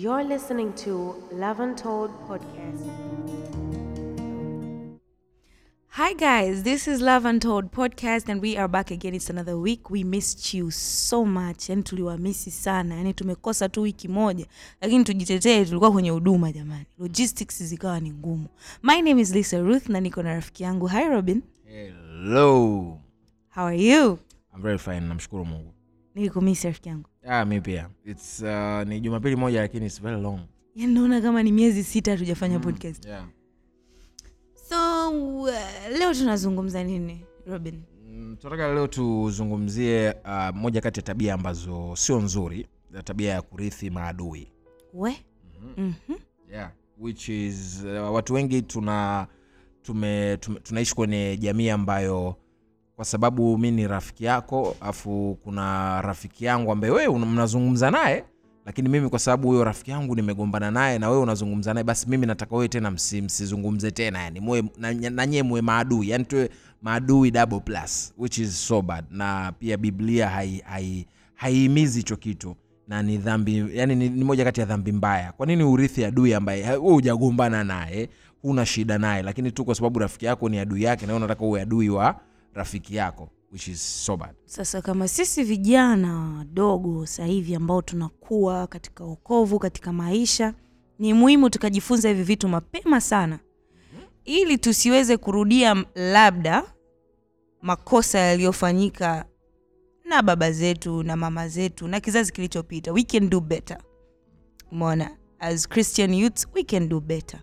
You're listening to Love Untold Podcast. Hi guys, this is Love Untold podcast and we are back again. It's another week. We missed you so much. Yani tuliwamisi sana. Yani tumekosa tu wiki moja. Lakini tujitetee tulikuwa kwenye huduma jamani. Logistics zikawa ni ngumu. My name is Lisa Ruth na niko na rafiki yangu. Hi Robin. hello How are you? I'm very fine namshukuru mungu Nilikumisi rafiki yangu. Ah, mi pia its uh, ni jumapili moja lakini its very long naona kama ni miezi sita hatujafanya podcast. yeah. So uh, leo tunazungumza nini Robin? Mm, tunataka leo tuzungumzie uh, moja kati ya tabia ambazo sio nzuri tabia ya kurithi maadui We? Mhm. yeah. which is uh, watu wengi tuna tume, tume, tunaishi kwenye jamii ambayo kwa sababu mi ni rafiki yako afu kuna rafiki yangu ambaye wewe mnazungumza naye lakini mimi kwa sababu huyo rafiki yangu nimegombana naye na wewe unazungumza naye basi mimi nataka wewe tena msi, msizungumze tena yani muwe na, na nyie muwe maadui yani tuwe maadui double plus which is so bad. Na pia biblia haihimizi hai, hicho kitu na ni dhambi yani ni, ni moja kati ya dhambi mbaya. Kwa nini urithi adui ambaye ha- wewe hujagombana naye huna shida naye lakini tu kwa sababu rafiki yako ni adui yake na unataka uwe adui wa rafiki yako which is so bad Sasa kama sisi vijana wadogo sasa hivi ambao tunakuwa katika wokovu, katika maisha, ni muhimu tukajifunza hivi vitu mapema sana, ili tusiweze kurudia labda makosa yaliyofanyika na baba zetu na mama zetu na kizazi kilichopita. We can do better. Umeona, as Christian youths we can do better.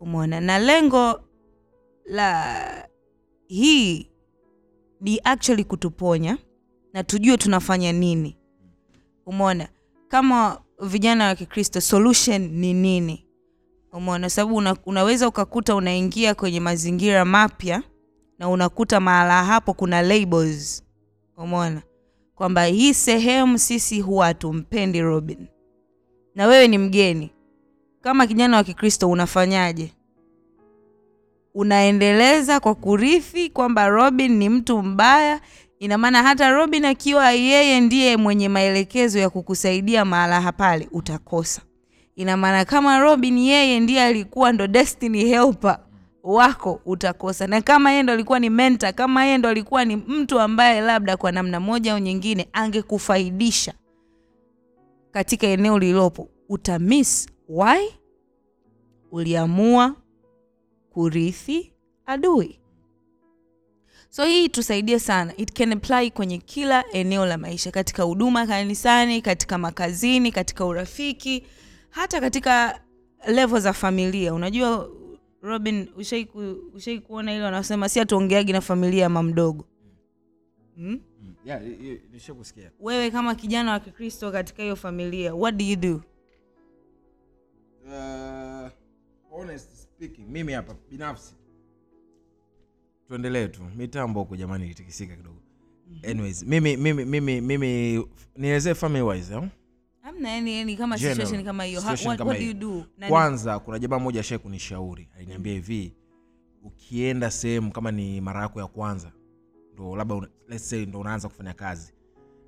Umeona, na lengo la hii ni actually kutuponya na tujue tunafanya nini. Umeona? Kama vijana wa kikristo solution ni nini? Umeona? Sababu una, unaweza ukakuta unaingia kwenye mazingira mapya na unakuta mahala hapo kuna labels. Umeona? Kwamba hii sehemu sisi huwa hatumpendi robin. Na wewe ni mgeni. Kama kijana wa kikristo unafanyaje unaendeleza kwa kurithi kwamba robin ni mtu mbaya. Ina maana hata robin akiwa yeye ndiye mwenye maelekezo ya kukusaidia mahala pale utakosa. Ina maana kama robin yeye ndiye alikuwa ndo destiny helper wako utakosa. Na kama yeye ndo alikuwa ni mentor kama yeye ndo alikuwa ni mtu ambaye labda kwa namna moja au nyingine angekufaidisha katika eneo lililopo utamiss why uliamua kurithi adui. So hii tusaidie sana. It can apply kwenye kila eneo la maisha katika huduma kanisani katika makazini katika urafiki hata katika level za familia. Unajua robin ushai, ku, ushai kuona ile wanasema si hatuongeagi na familia ama mdogo. Hmm? yeah, nishakusikia. Wewe kama kijana wa kikristo katika hiyo familia what do you do? Uh, honest speaking mimi hapa binafsi. Tuendelee tu. Mitambo huko jamani ilitikisika kidogo. Anyways mimi mimi mimi mimi nielezee family wise eh? amna yani, yani kama General, situation kama hiyo. What, what do you do? Nani- kwanza kuna jamaa mmoja ashai kunishauri. Aliniambia hivi ukienda sehemu kama ni mara yako ya kwanza ndo labda let's say ndo unaanza kufanya kazi.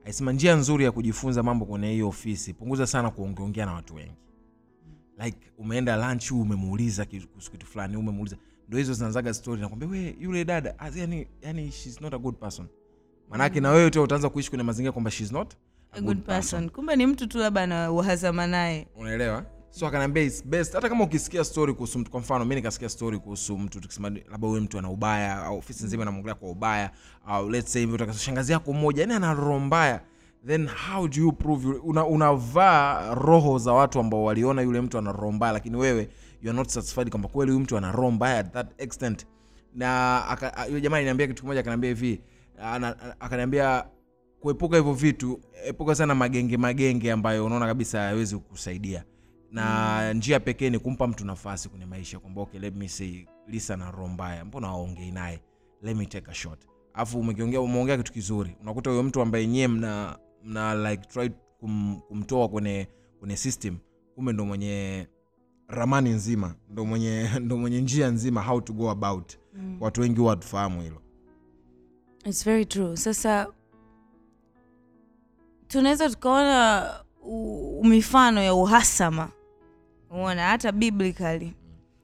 Aisema njia nzuri ya kujifunza mambo kwenye hiyo ofisi punguza sana kuongeongea na watu wengi like umeenda lunch huu umemuuliza kuhusu kitu fulani umemuuliza. Ndo hizo zinazaga story nakwambia we yule dada as yani, yani she's not a good person. Manake na wewe tu utaanza kuishi kwenye mazingira kwamba she's not a good person. kumbe ni mtu tu labda na uhazama naye. Unaelewa? So akaniambia it's best. Hata kama ukisikia story kuhusu mtu kwa mfano mi nikasikia story kuhusu mtu tukisema labda huyu mtu ana ubaya au ofisi nzima inamwongelea kwa ubaya au let's say shangazi yako mmoja yani ana roho mbaya then how do you prove una, unavaa roho za watu ambao waliona yule mtu ana roho mbaya lakini wewe you are not satisfied kwamba kweli huyu mtu ana roho mbaya at that extent? Na yule jamaa aliniambia kitu kimoja akaniambia hivi akaniambia kuepuka hivyo vitu epuka sana magenge magenge ambayo unaona kabisa hayawezi kukusaidia. Na mm. njia pekee ni kumpa mtu nafasi kwenye maisha kwamba okay, let me say lisa na roho mbaya mbona waongei naye? Let me take a shot. Alafu umeongea kitu kizuri unakuta huyo mtu ambaye nyie mna mna like try kum, kumtoa kwenye kwenye system kumbe ndo mwenye ramani nzima ndo mwenye ndo mwenye njia nzima how to go about. Mm. watu wengi huwa hatufahamu hilo. It's very true. Sasa tunaweza tukaona mifano ya uhasama. Uona hata biblically.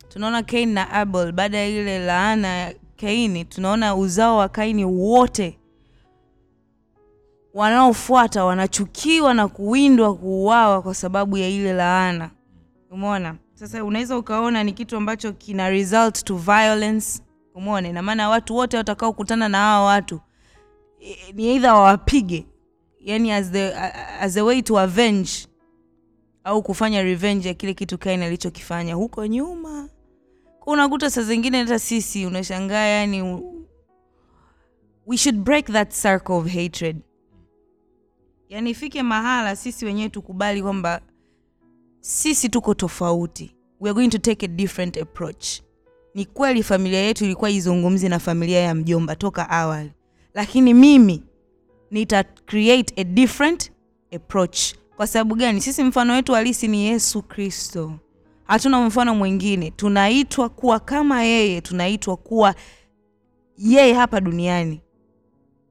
Tunaona kain na abel baada ya ile laana ya kaini tunaona uzao wa kaini wote wanaofuata wanachukiwa na kuwindwa kuuawa kwa sababu ya ile laana. Umeona? Sasa unaweza ukaona ni kitu ambacho kina result to violence. Umeona? Ina maana watu wote watakaokutana na hawa watu ni either wawapige yani as the, as a way to avenge au kufanya revenge ya kile kitu kaini alichokifanya huko nyuma. Unakuta saa zingine hata sisi unashangaa yani we should break that circle of hatred yani ifike mahala sisi wenyewe tukubali kwamba sisi tuko tofauti. We are going to take a different approach. Ni kweli familia yetu ilikuwa izungumzi na familia ya mjomba toka awali. Lakini mimi nita create a different approach. Kwa sababu gani? Sisi mfano wetu halisi ni yesu kristo. Hatuna mfano mwingine. Tunaitwa kuwa kama yeye tunaitwa kuwa yeye hapa duniani.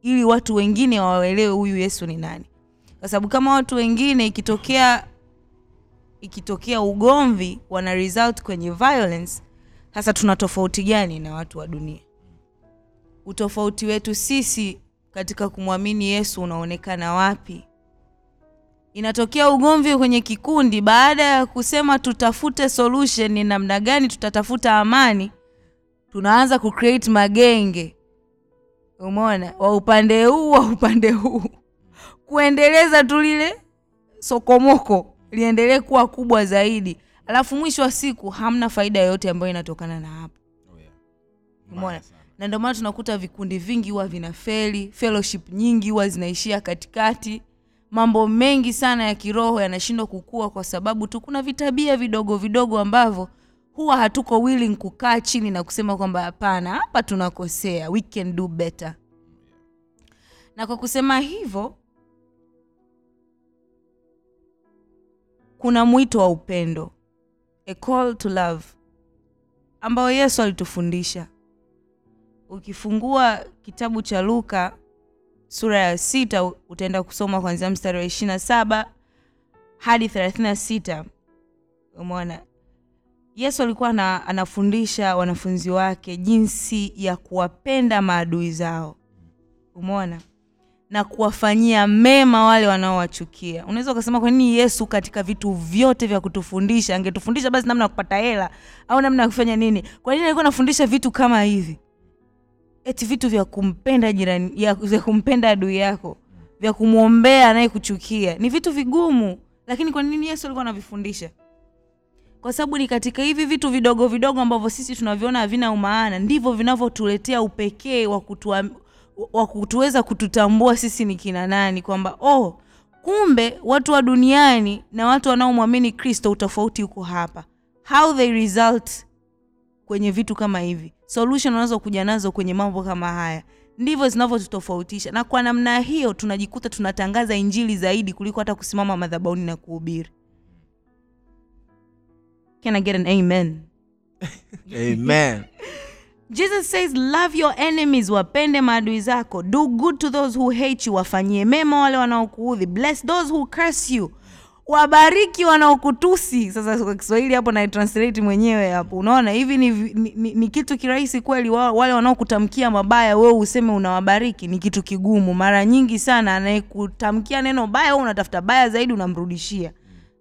Ili watu wengine waelewe huyu yesu ni nani kwa sababu kama watu wengine ikitokea ikitokea ugomvi wana result kwenye violence sasa tuna tofauti gani na watu wa dunia? Utofauti wetu sisi katika kumwamini yesu unaonekana wapi? Inatokea ugomvi kwenye kikundi baada ya kusema tutafute solution ni namna gani tutatafuta amani tunaanza kucreate magenge. Umeona? Wa upande huu wa upande huu kuendeleza tu lile sokomoko liendelee kuwa kubwa zaidi. Alafu mwisho wa siku hamna faida yoyote ambayo inatokana na hapo. Oh, yeah. Umeona? Na ndio maana tunakuta vikundi vingi huwa vinafeli fellowship nyingi huwa zinaishia katikati. Mambo mengi sana ya kiroho yanashindwa kukua kwa sababu tu kuna vitabia vidogo vidogo ambavyo huwa hatuko willing kukaa chini na kusema kwamba hapana hapa tunakosea. We can do better. Na kwa kusema hivyo kuna mwito wa upendo a call to love ambao yesu alitufundisha. Ukifungua kitabu cha luka sura ya sita utaenda kusoma kuanzia mstari wa ishiri na saba hadi thelathini na sita. Umeona? Yesu alikuwa na, anafundisha wanafunzi wake jinsi ya kuwapenda maadui zao. Umeona na kuwafanyia mema wale wanaowachukia. Unaweza ukasema kwa nini yesu katika vitu vyote vya kutufundisha angetufundisha basi namna ya kupata hela au namna ya kufanya nini? Kwa nini alikuwa anafundisha vitu kama hivi? Eti vitu vya kumpenda jirani ya, vya kumpenda adui yako vya kumwombea anayekuchukia ni vitu vigumu. Lakini kwa nini yesu alikuwa anavifundisha? Kwa sababu ni katika hivi vitu vidogo vidogo ambavyo sisi tunaviona havina umaana ndivyo vinavyotuletea upekee wa kutua, wa kutuweza kututambua sisi ni kina nani kwamba oh kumbe watu wa duniani na watu wanaomwamini kristo utofauti uko hapa. How they result kwenye vitu kama hivi? Solution wanazokuja nazo kwenye mambo kama haya. Ndivyo zinavyotutofautisha. Na kwa namna hiyo tunajikuta tunatangaza injili zaidi kuliko hata kusimama madhabauni na kuhubiri. Can i get an amen? Amen jesus says love your enemies wapende maadui zako. Do good to those who hate you wafanyie mema wale wanaokuudhi. Bless those who curse you. Wabariki wanaokutusi. Sasa kwa kiswahili hapo naitranslate mwenyewe hapo. Unaona hivi ni, ni, ni, ni kitu kirahisi kweli wale wanaokutamkia mabaya wewe useme unawabariki? Ni kitu kigumu. Mara nyingi sana anayekutamkia neno baya wewe unatafuta baya zaidi unamrudishia.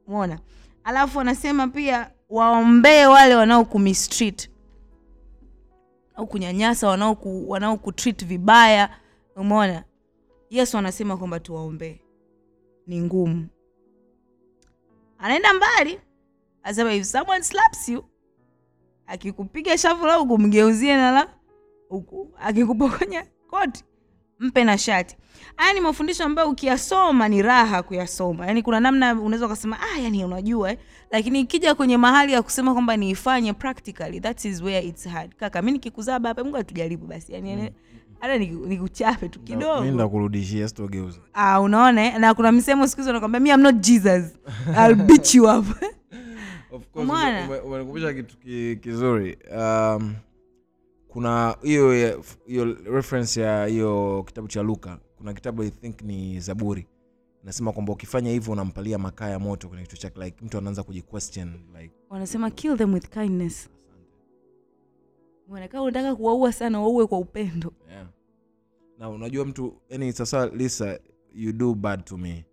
Umeona? Alafu anasema pia waombee wale wanaokumistreat au kunyanyasa wanaoku- wanaokutreat vibaya. Umeona? Yesu anasema kwamba tuwaombee. Ni ngumu. Anaenda mbali asema if someone slaps you akikupiga shavu la huku mgeuzie na akikupokonya koti mpe na shati. Haya ni mafundisho ambayo ukiyasoma ni raha kuyasoma. Yaani kuna namna unaweza ukasema ah yani unajua eh. lakini ikija kwenye mahali ya kusema kwamba niifanye practically that is where it's hard. Kaka mi nikikuzaa baba mungu atujaribu basi. Yani hata nikuchape tu mi ndakurudishia sitogeuza. Ah, unaona eh? na kuna msemo siku hizi mi am not jesus. I'll beat you up. Umeona? ume- ume- umenikumbusha kitu kizuri. Um, kuna hiyo hiyo reference ya hiyo kitabu cha luka. Kuna kitabu i think ni zaburi. Nasema kwamba ukifanya hivyo unampalia makaa ya moto kwenye kichwa chake like mtu anaanza kujiquestion like wanasema kill them with kindness. Unakaa unataka kuwaua sana waue kwa upendo. Yeah. na unajua mtu yani sasa lisa you do bad to me.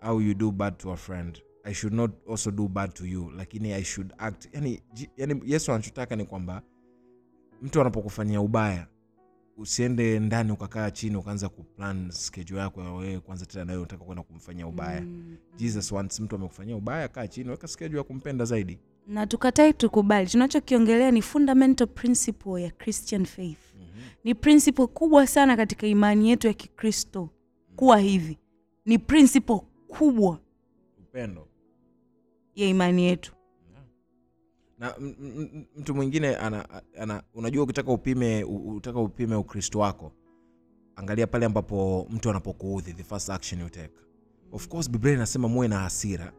Au you do bad to a friend. I should not also do bad to you. Lakini i should act yani, yani yesu anachotaka ni kwamba mtu anapokufanyia ubaya usiende ndani ukakaa chini ukaanza kuplan schedule yako ya wewe kwanza tena nayo unataka kwenda kumfanyia ubaya. Mm. jesus wants mtu amekufanyia ubaya kaa chini weka schedule ya kumpenda zaidi. Na tukatai tukubali. Tunachokiongelea ni fundamental principle ya christian faith. Ni principle kubwa sana katika imani yetu ya kikristo kuwa hivi. Ni principle kubwa upendo. ya imani yetu na mtu mwingine ana, ana unajua ukitaka upime utaka upime ukristo wako angalia pale ambapo mtu anapokuudhi the first action you take. Of course biblia inasema muwe na hasira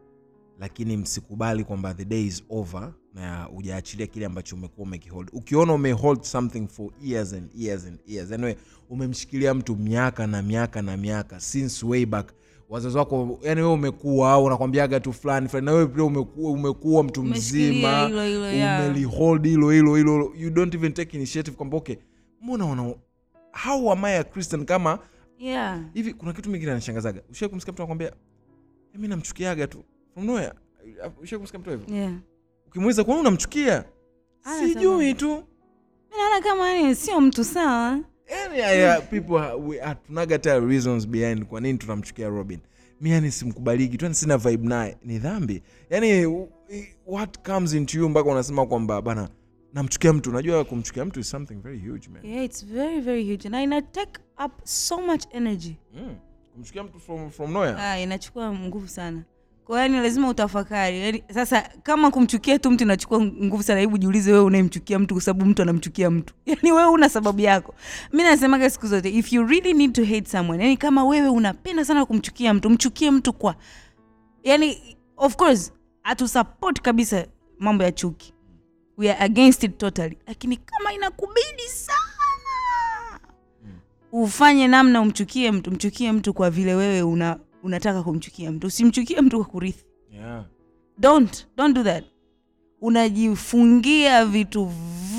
lakini msikubali kwamba the day is over na ujaachilia kile ambacho umekuwa umekihold. Ukiona umehold something for years and years and years anyway umemshikilia mtu miaka na miaka na miaka since way back wazazi wako yani wewe umekuwa unakwambiaga tu fulani fulani na wewe pia umekuwa umekuwa mtu mzima umelihold hilo hilo hilo. You don't even take initiative kwamba okay mbona wana how am I a christian kama yeah. hivi kuna kitu mingine anashangazaga. Ushai kumsikia mtu anakwambia mi namchukiaga tu. From nowhere. Ushai kumsikia mtu hivyo? Yeah. ukimuuliza kwani unamchukia? Sijui tu. Naona kama sio mtu sawa yani aya, people hatunaga hata reasons behind kwa nini tunamchukia robin. Mi yani simkubaliki tu yani sina vibe naye. Ni dhambi. Yani what comes into you mpaka unasema kwamba bana namchukia mtu. Unajua kumchukia mtu is something very huge man. Yeah, it's very very huge. Na ina take up so much energy. Mm. kumchukia mtu from, from nowhere? Ah, inachukua nguvu sana kwa yani lazima utafakari. Yani, sasa kama kumchukia tu mtu inachukua nguvu sana hebu jiulize wewe unayemchukia mtu kwa sababu mtu anamchukia mtu. Yani wewe una sababu yako. Mi nasemaga siku zote if you really need to hate someone yani kama wewe unapenda sana kumchukia mtu mchukie mtu kwa yani of course hatusupport kabisa mambo ya chuki. We are against it totally. Lakini kama inakubidi sana ufanye namna umchukie mtu mchukie mtu kwa vile wewe una, unataka kumchukia mtu. Usimchukie mtu kwa kurithi. Yeah. don't don't do that. Unajifungia vitu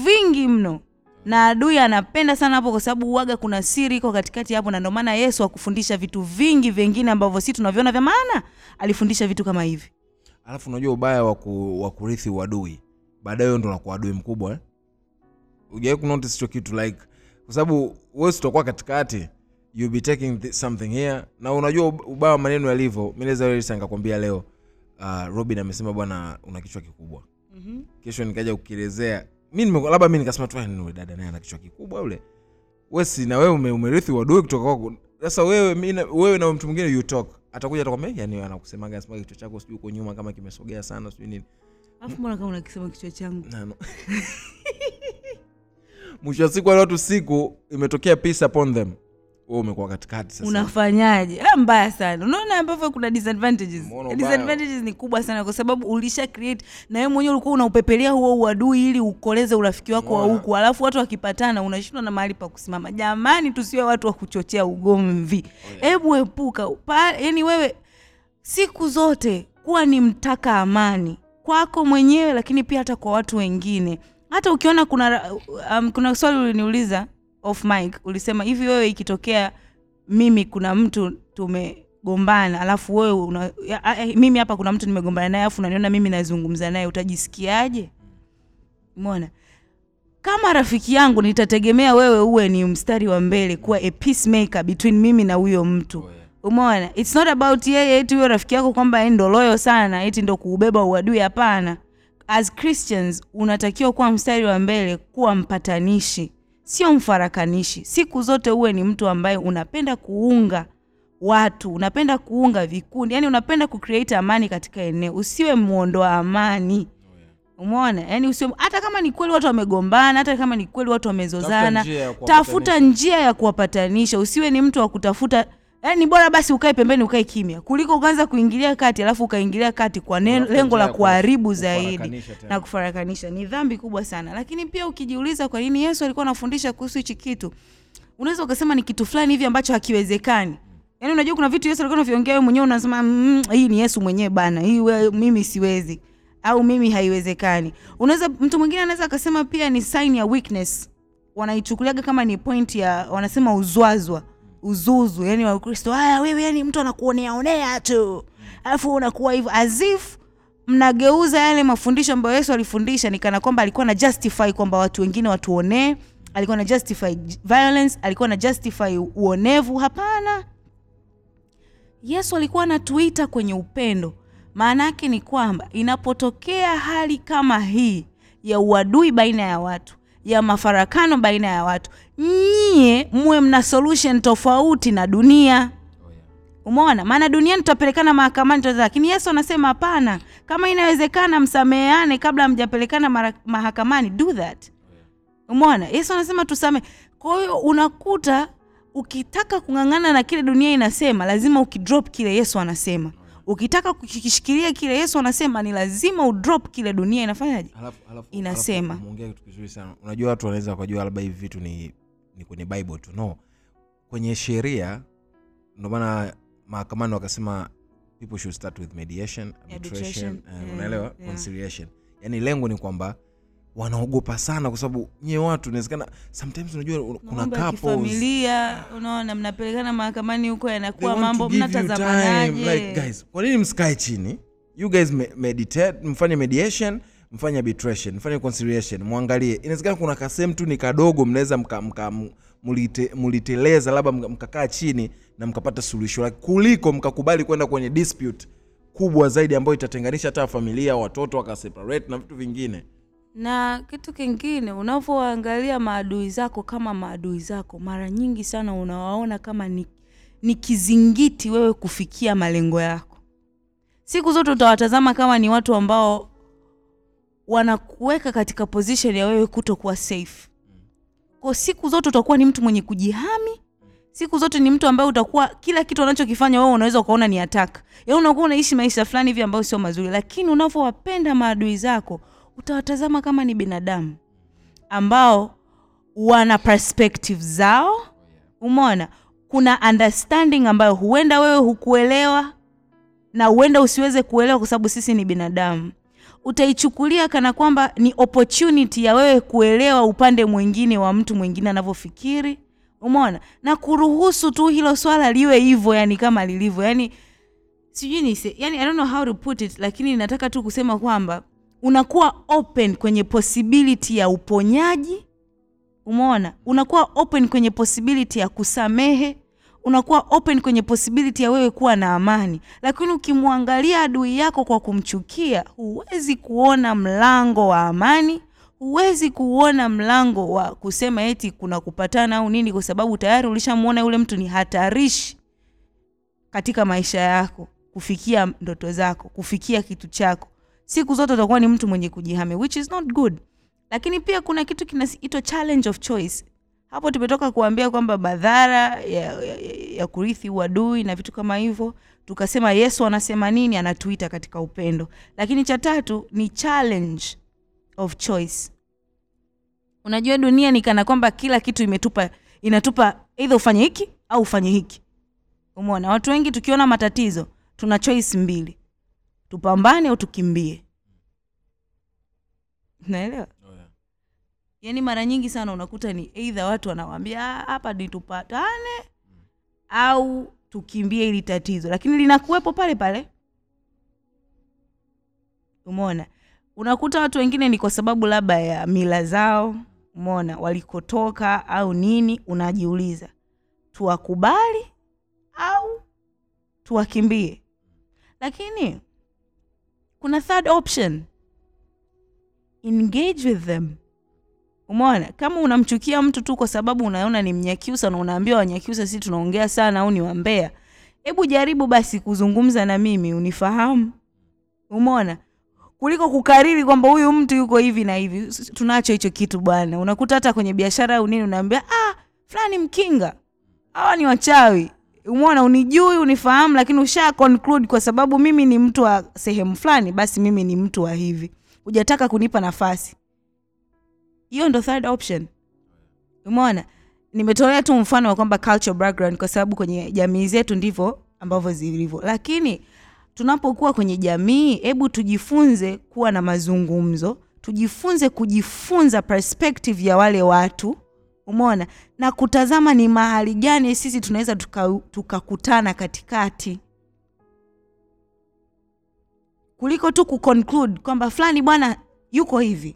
vingi mno. Na adui anapenda sana hapo kwa sababu uwaga kuna siri iko katikati hapo na ndio maana yesu akufundisha vitu vingi vingine ambavyo si tunaviona vya maana. Alifundisha vitu kama hivi. Alafu unajua ubaya wa kurithi uadui. Baadaye ndo unakuwa adui mkubwa eh? ujawai kunotice hicho kitu like kwa sababu wewe sitakuwa katikati you be taking thi- something here. Na unajua ub- ubaya maneno yalivyo mi naweza wewe nikakwambia leo uh, robin amesema bwana una kichwa kikubwa. Mm-hmm. kesho nikaja kukielezea. Labda mi nikasema tu "Ah, ni dada naye ana kichwa kikubwa ule wesi na wewe ume, umerithi wadui kutoka kwako. Sasa wewe na- wewe na mtu mwingine you talk. Atakuja atakwambia yani anakusemaga anasemaga kichwa chako sijui uko nyuma kama kimesogea sana sijui nini. Mbona kama unakisema kichwa changu? No. mwisho wa siku wale watu siku imetokea peace upon them wewe umekuwa katikati sasa. Unafanyaje? Ah, mbaya sana. Unaona ambavyo kuna disadvantages. Disadvantages ni kubwa sana kwa sababu ulisha create na wewe mwenyewe ulikuwa unaupepelea huo uadui ili ukoleze urafiki wako wa huku alafu watu wakipatana unashindwa na mahali pa kusimama. Jamani tusiwe watu wa kuchochea ugomvi. Hebu epuka. Yaani wewe siku zote kuwa ni mtaka amani. Kwako mwenyewe lakini pia hata kwa watu wengine. Hata ukiona kuna um, kuna swali uliniuliza off mic ulisema hivi wewe ikitokea mimi kuna mtu tumegombana alafu wewe una, ya, a- eh, mimi hapa kuna mtu nimegombana naye alafu unaniona mimi nazungumza naye utajisikiaje? Mona kama rafiki yangu nitategemea wewe uwe ni mstari wa mbele kuwa a peacemaker between mimi na huyo mtu. Oh, yeah. umeona? Its not about yeye eti huyo rafiki yako kwamba ndo loyo sana eti ndo kuubeba uadui hapana. As christians unatakiwa kuwa mstari wa mbele kuwa mpatanishi sio mfarakanishi. Siku zote uwe ni mtu ambaye unapenda kuunga watu unapenda kuunga vikundi yani unapenda kucreate amani katika eneo. Usiwe muondoa amani. Umeona? Yani usiwe hata kama ni kweli watu wamegombana hata kama ni kweli watu wamezozana tafuta njia ya kuwapatanisha. Usiwe ni mtu wa kutafuta yani bora basi ukae pembeni ukae kimya kuliko ukaanza kuingilia kati alafu ukaingilia kati kwa lengo la kuharibu zaidi na kufarakanisha. Ni dhambi kubwa sana. Lakini pia ukijiuliza kwa nini yesu alikuwa anafundisha kuhusu hichi kitu unaweza ukasema ni kitu fulani hivi ambacho hakiwezekani. Yaani unajua kuna vitu yesu alikuwa anaviongea wewe mwenyewe unasema mmm, hii ni yesu mwenyewe bana hii we, mimi siwezi au mimi haiwezekani. Unaweza mtu mwingine anaweza akasema pia ni sign ya weakness. Wanaichukuliaga kama ni point ya wanasema uzwazwa uzuzu yani wakristo haya wewe yani mtu anakuoneaonea tu. Alafu unakuwa hivyo as if mnageuza yale mafundisho ambayo yesu alifundisha ni kana kwamba alikuwa na justify kwamba watu wengine watuonee. Alikuwa na justify violence alikuwa na justify uonevu. Hapana. Yesu alikuwa anatuita kwenye upendo. Maana yake ni kwamba inapotokea hali kama hii ya uadui baina ya watu ya mafarakano baina ya watu nyie muwe mna solution tofauti na dunia. Umeona? Maana duniani tutapelekana mahakamani tutaweza, lakini yesu anasema hapana. Kama inawezekana msameheane kabla hamjapelekana mara- mahakamani do that. Umeona? Yesu anasema tusamehe kwa hiyo unakuta ukitaka kung'ang'ana na kile dunia inasema lazima ukidrop kile yesu anasema. Ukitaka kukishikilia kile yesu anasema ni lazima udrop kile dunia inafanyaje? Alafu- alafu- Inasema. alafu kitu kizuri sana. Unajua watu wanaweza wakajua labda hivi vitu ni, ni kwenye bible tu. No. Kwenye sheria ndio maana mahakamani wakasema people should start with mediation arbitration eh, yeah, unaelewa? conciliation. Yani lengo ni kwamba wanaogopa sana kwa sababu nyie watu inawezekana sometimes unajua un- kuna couples. unaona mnapelekana mahakamani huko yanakuwa mambo mnatazamanaje? like guys kwa nini msikae chini? You guys meditate mfanye mediation mfanye arbitration mfanye conciliation mwangalie. Inawezekana kuna kasehemu tu ni kadogo mnaweza muliteleza labda mkakaa chini na mkapata suluhisho kuliko mkakubali kwenda kwenye dispute kubwa zaidi ambayo itatenganisha hata familia watoto wakaseparate na vitu vingine. Na kitu kingine unavyoangalia maadui zako kama maadui zako mara nyingi sana unawaona kama ni, ni kizingiti wewe kufikia malengo yako. Siku zote utawatazama kama ni watu ambao wanakuweka katika position ya wewe kutokuwa safe. Kwa siku zote utakuwa ni mtu mwenye kujihami. Siku zote ni mtu ambaye utakuwa kila kitu anachokifanya wewe unaweza ukaona ni attack. Yaani unakuwa unaishi maisha fulani hivi ambayo sio mazuri lakini unavyowapenda maadui zako utawatazama kama ni binadamu ambao wana perspective zao. Umeona? Kuna understanding ambayo huenda wewe hukuelewa na huenda usiweze kuelewa kwa sababu sisi ni binadamu utaichukulia kana kwamba ni opportunity ya wewe kuelewa upande mwingine wa mtu mwingine anavyofikiri. Umeona? Na kuruhusu tu hilo swala liwe hivyo yani kama lilivyo. Yani sijui ni yani i don't know how to put it lakini nataka tu kusema kwamba unakuwa open kwenye possibility ya uponyaji. Umeona? Unakuwa open kwenye possibility ya kusamehe unakuwa open kwenye possibility ya wewe kuwa na amani. Lakini ukimwangalia adui yako kwa kumchukia huwezi kuona mlango wa amani huwezi kuona mlango wa kusema eti kuna kupatana au nini kwa sababu tayari ulishamwona yule mtu ni hatarishi katika maisha yako kufikia ndoto zako kufikia kitu chako. Siku zote utakuwa ni mtu mwenye kujihami which is not good. Lakini pia kuna kitu kinaitwa challenge of choice hapo tumetoka kuambia kwamba madhara ya, ya, ya kurithi uadui na vitu kama hivyo tukasema yesu anasema nini anatuita katika upendo. Lakini cha tatu ni challenge of choice. Unajua dunia ni kana kwamba kila kitu imetupa inatupa eidha ufanye hiki au ufanye hiki. Umeona watu wengi tukiona matatizo tuna choice mbili. Tupambane au tukimbie. Naelewa yaani mara nyingi sana unakuta ni eidha watu wanawambia "Ah, hapa ni tupatane au tukimbie hili tatizo. Lakini linakuwepo pale pale. Umeona? Unakuta watu wengine ni kwa sababu labda ya mila zao umeona walikotoka au nini unajiuliza tuwakubali au tuwakimbie? Lakini kuna third option. Engage with them umeona? Kama unamchukia mtu tu kwa sababu unaona ni mnyakyusa na unaambiwa wanyakyusa sisi tunaongea sana au ni wambea. Hebu jaribu basi kuzungumza na mimi unifahamu? Umeona? Kuliko kukariri kwamba huyu mtu yuko hivi na hivi. Tunacho hicho kitu bwana. Unakuta hata kwenye biashara au nini unaambia ah fulani mkinga. Hawa ni wachawi. Umeona? Unijui unifahamu lakini usha conclude kwa sababu mimi ni mtu wa sehemu fulani basi mimi ni mtu wa hivi. Hujataka kunipa nafasi hiyo ndo third option. Umeona? Nimetolea tu mfano wa kwamba culture background kwa sababu kwenye jamii zetu ndivyo ambavyo zilivyo. Lakini tunapokuwa kwenye jamii hebu tujifunze kuwa na mazungumzo. Tujifunze kujifunza perspective ya wale watu. Umeona? Na kutazama ni mahali gani sisi tunaweza tukakutana tuka katikati. Kuliko tu kuconclude kwamba fulani bwana yuko hivi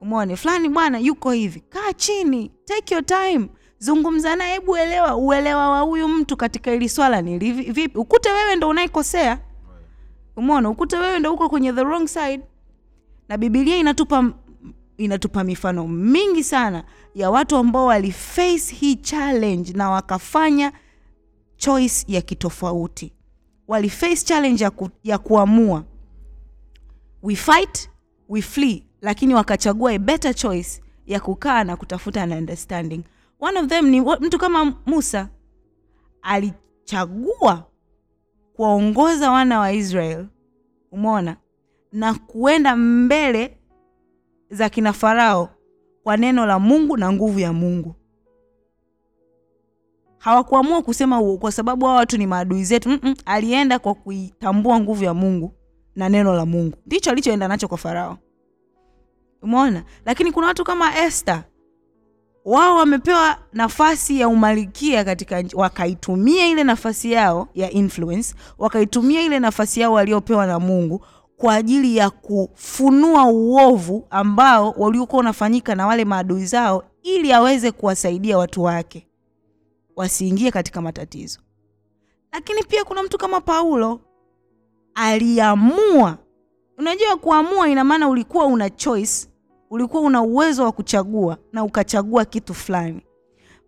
umeone fulani bwana yuko hivi kaa chini take your time zungumza naye hebu elewa uelewa wa huyu mtu katika ili swala ni vipi? Ukute wewe ndo unaikosea. Umeona ukute wewe ndo uko kwenye the wrong side. Na bibilia inatupa inatupa mifano mingi sana ya watu ambao waliface hii challenge na wakafanya choice ya kitofauti. Waliface challenge ya, ku, ya kuamua. We fight we flee lakini wakachagua a better choice ya kukaa na kutafuta an understanding. One of them ni mtu kama musa. Alichagua kuwaongoza wana wa israel umeona na kuenda mbele za kina farao kwa neno la mungu na nguvu ya mungu. Hawakuamua kusema kwa sababu hao watu ni maadui zetu Mm-mm. alienda kwa kuitambua nguvu ya mungu na neno la mungu. Ndicho alichoenda nacho kwa farao umeona? Lakini kuna watu kama este wao wamepewa nafasi ya umalikia katika nchi wakaitumia ile nafasi yao ya influence wakaitumia ile nafasi yao waliopewa na mungu kwa ajili ya kufunua uovu ambao waliokuwa unafanyika na wale maadui zao ili aweze kuwasaidia watu wake wasiingie katika matatizo. Lakini pia kuna mtu kama paulo. Aliamua. Unajua kuamua ina maana ulikuwa una choice ulikuwa una uwezo wa kuchagua na ukachagua kitu fulani.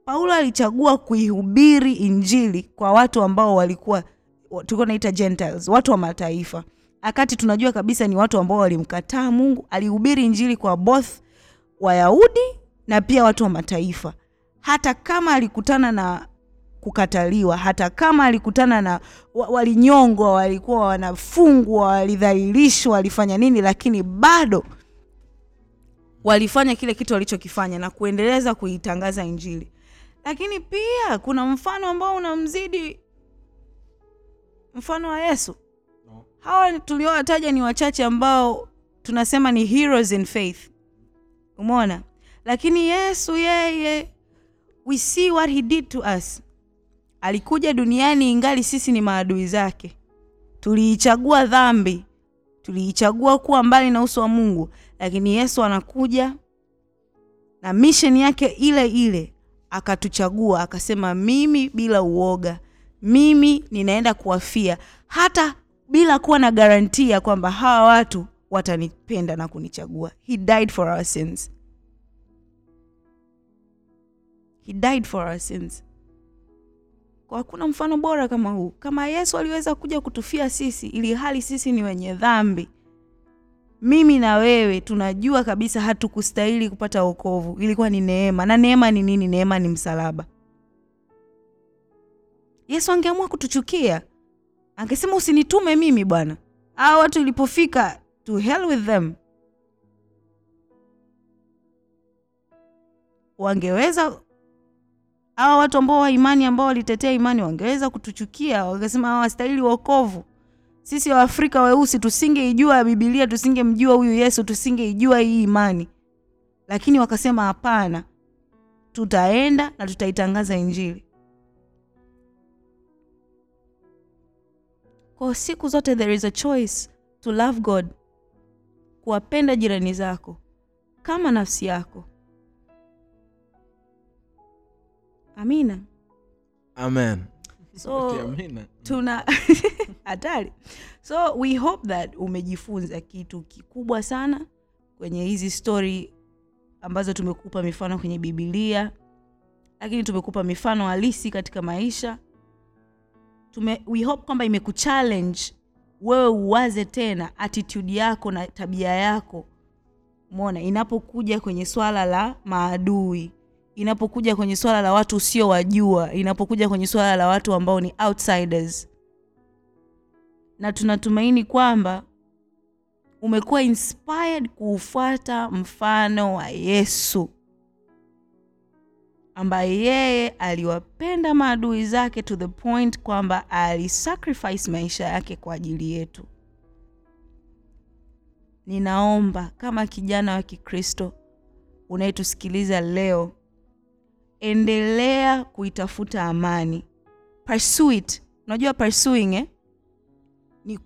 Paulo alichagua kuihubiri injili kwa watu ambao walikuwa tulikuwa naita gentiles watu wa mataifa. Akati tunajua kabisa ni watu ambao walimkataa mungu alihubiri injili kwa both wayahudi na pia watu wa mataifa. Hata kama alikutana na kukataliwa hata kama alikutana na walinyongwa walikuwa wanafungwa walidhalilishwa walifanya nini lakini bado walifanya kile kitu walichokifanya na kuendeleza kuitangaza injili. Lakini pia kuna mfano ambao unamzidi mfano wa yesu. Hawa tuliowataja ni wachache ambao tunasema ni heroes in faith. Umeona? Lakini yesu yeye we see what he did to us. Alikuja duniani ingali sisi ni maadui zake. Tuliichagua dhambi. Tuliichagua kuwa mbali na uso wa mungu lakini yesu anakuja na misheni yake ile ile akatuchagua akasema mimi bila uoga mimi ninaenda kuwafia hata bila kuwa na garantia kwamba hawa watu watanipenda na kunichagua. He died for our sins. He died for our sins. Kwa hakuna mfano bora kama huu. Kama yesu aliweza kuja kutufia sisi ili hali sisi ni wenye dhambi mimi na wewe tunajua kabisa hatukustahili kupata wokovu. Ilikuwa ni neema. Na neema ni nini? Neema ni msalaba. Yesu angeamua kutuchukia. Angesema usinitume mimi bwana. Aa watu ilipofika to hell with them. Wangeweza hawa watu ambao wa imani ambao walitetea imani wangeweza kutuchukia. Wangesema hawastahili wokovu sisi waafrika weusi tusingeijua bibilia tusingemjua huyu yesu tusingeijua hii imani. Lakini wakasema hapana tutaenda na tutaitangaza injili. Kwa siku zote there is a choice to love god kuwapenda jirani zako kama nafsi yako. Amina. Amen So- Ati tuna hatari. So we hope that umejifunza kitu kikubwa sana kwenye hizi story ambazo tumekupa mifano kwenye bibilia lakini tumekupa mifano halisi katika maisha. Tume, we hope kwamba imekuchallenge wewe uwaze tena attitude yako na tabia yako. Mona inapokuja kwenye swala la maadui inapokuja kwenye swala la watu usiowajua inapokuja kwenye swala la watu ambao ni outsiders. Na tunatumaini kwamba umekuwa inspired kuufuata mfano wa yesu ambaye yeye aliwapenda maadui zake to the point kwamba alisacrifice maisha yake kwa ajili yetu. Ninaomba kama kijana wa kikristo unayetusikiliza leo endelea kuitafuta amani. Pursue it unajua pursuing eh? ni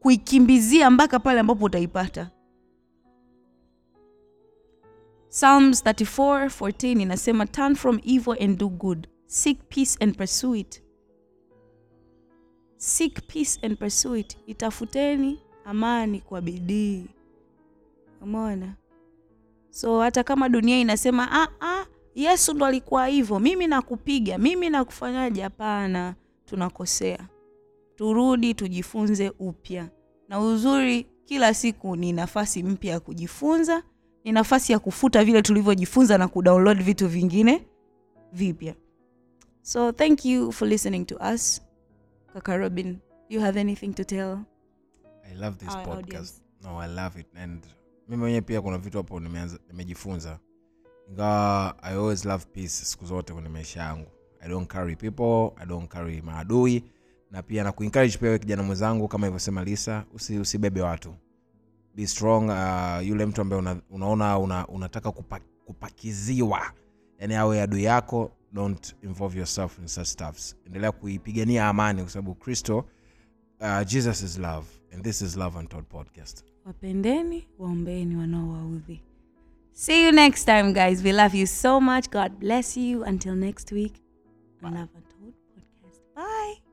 kuikimbizia mpaka pale ambapo utaipata. Psalms 34:14 inasema turn from evil and do good. Seek peace and pursue it seek peace and pursue it itafuteni amani kwa bidii. Umeona? So hata kama dunia inasema ah, ah, yesu ndo alikuwa hivyo. Mimi nakupiga mimi nakufanyaje? Hapana tunakosea. Turudi tujifunze upya. Na uzuri kila siku ni nafasi mpya ya kujifunza ni nafasi ya kufuta vile tulivyojifunza na kudownload vitu vingine vipya. So thank you for listening to us. Kaka robin you have anything to tell? I love this podcast. audience. no i love it. And mimi mwenyewe pia kuna vitu hapo nimejifunza ingawa i always love peace siku zote kwenye maisha yangu. I don't carry people i don't carry maadui. Na pia na kuencourage pia kijana mwenzangu kama ilivyosema lisa usi, usibebe watu. Be strong uh, yule mtu ambaye una, unaona una, unataka kupa, kupakiziwa. Yani awe adui yako don't involve yourself in such stuffs. Endelea kuipigania amani kwa sababu kristo uh, jesus is love and this is love podcast. Wapendeni waombeni wanaowaudhi see you next time guys. We love you so much. God bless you. Until next week on love untold podcast. Bye